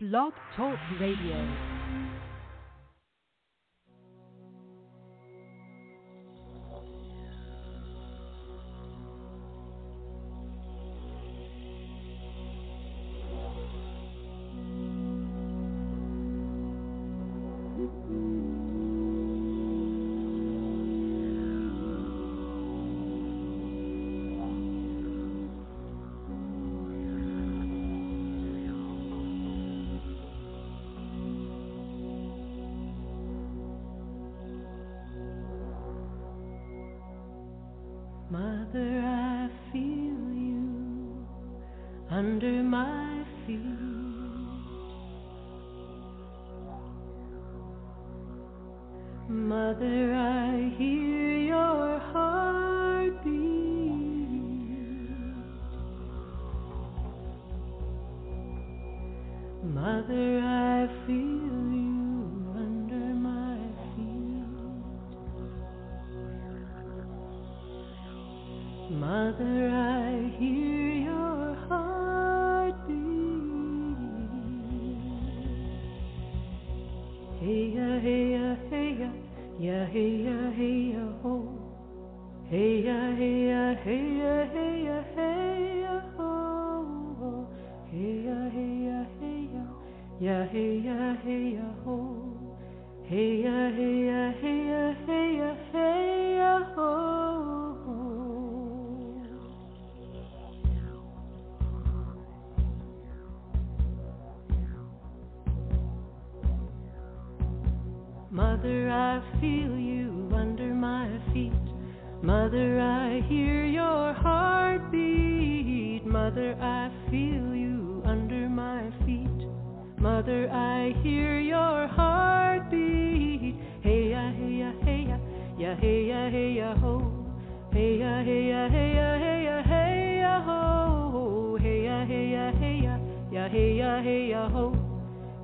Blog Talk Radio. Mother, I feel you under my feet. Mother, I hear your heartbeat. Hey ya, hey ya, hey ya, ya hey ya, hey ya, ho. Hey ya, hey ya, hey ya, hey ya, hey ya, ho. Hey ya, hey ya, hey ya, ya hey ya, hey ya, ho.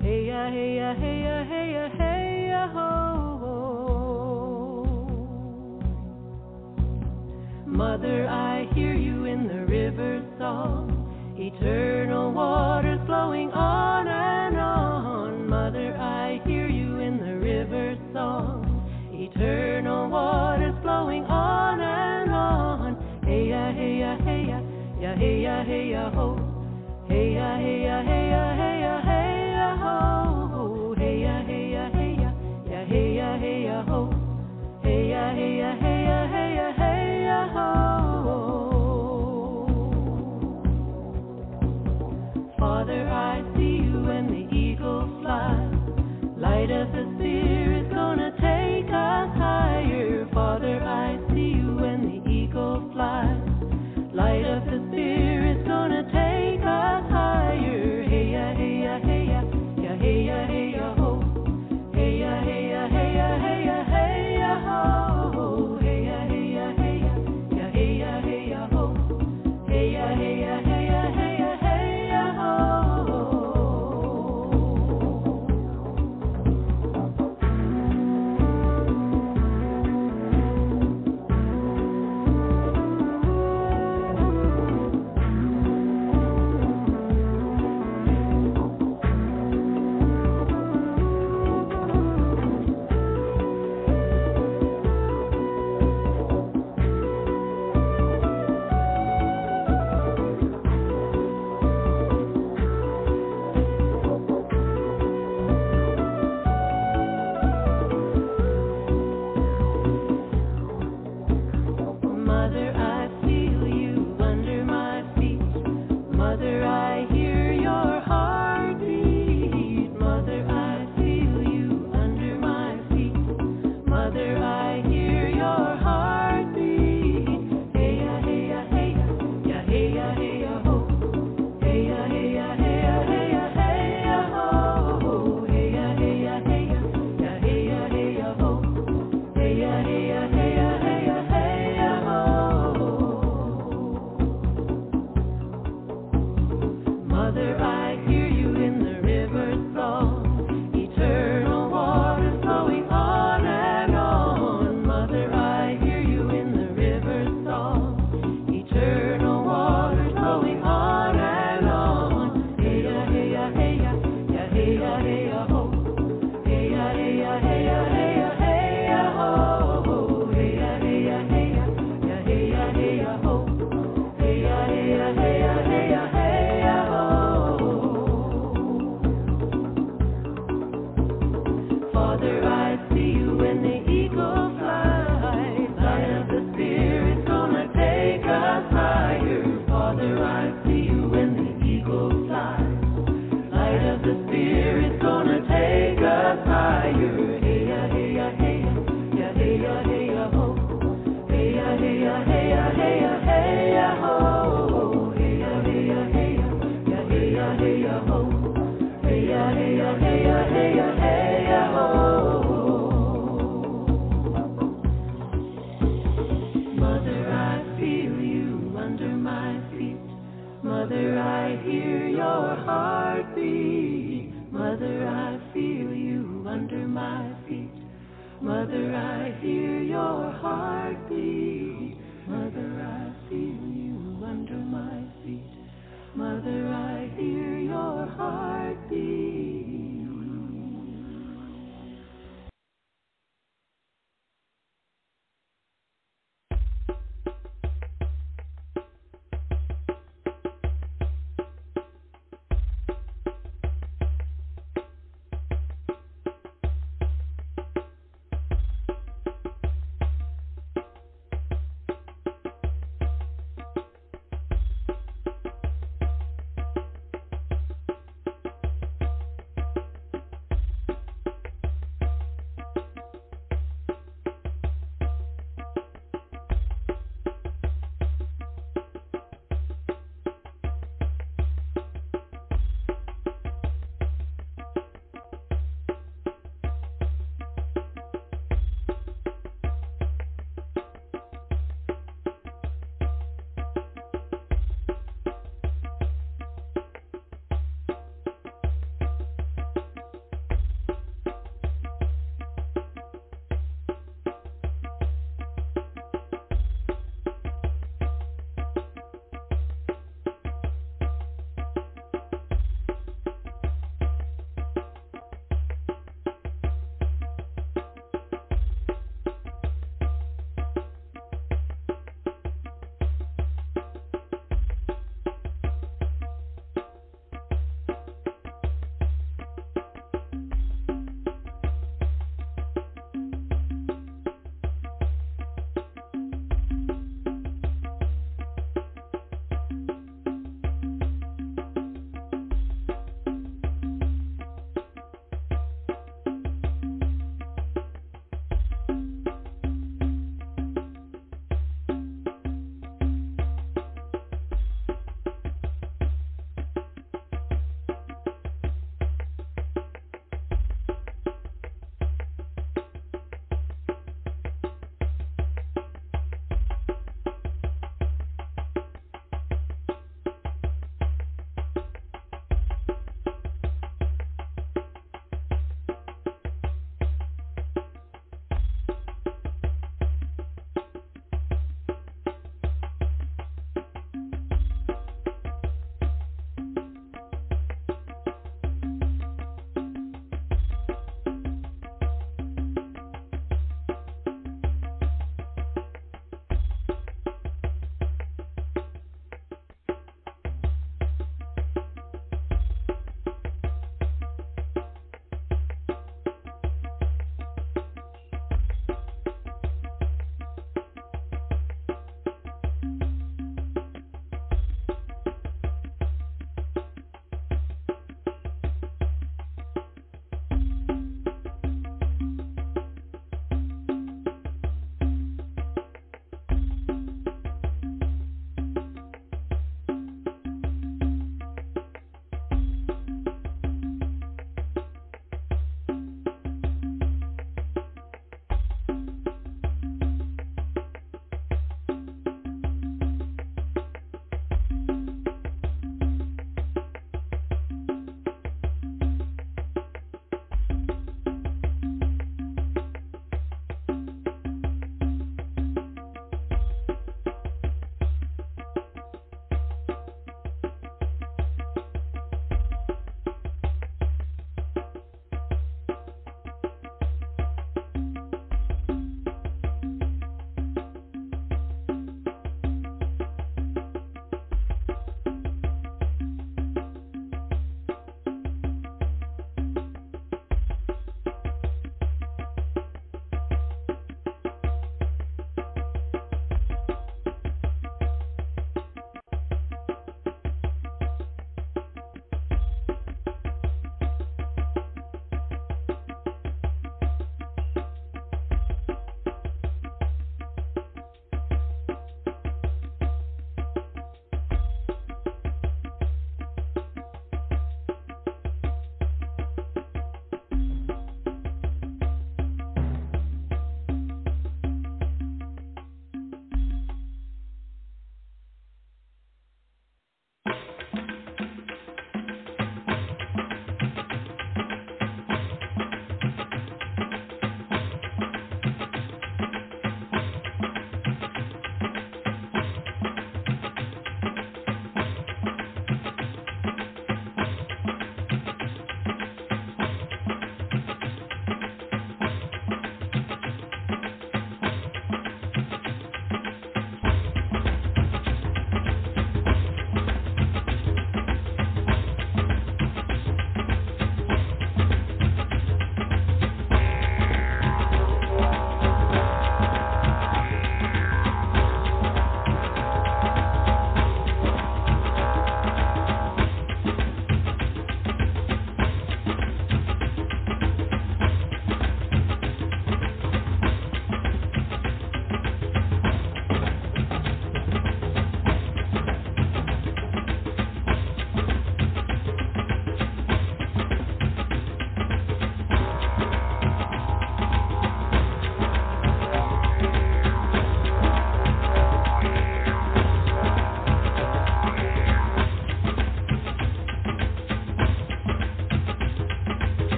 Hey ya, hey ya, hey ya, hey ya, hey ya, ho. Mother, I hear you in the river song. Eternal waters flowing on and on. Mother, I hear you in the river song. Eternal waters flowing on and on. Hey ya, hey ya, hey ya, ya hey ya, hey ya, ho. Hey ya, hey ya, hey ya, hey Mother, I hear your heartbeat. Mother, I feel you under my feet. Mother, I hear your heartbeat. Mother, I feel you under my feet. Mother, I hear your heartbeat.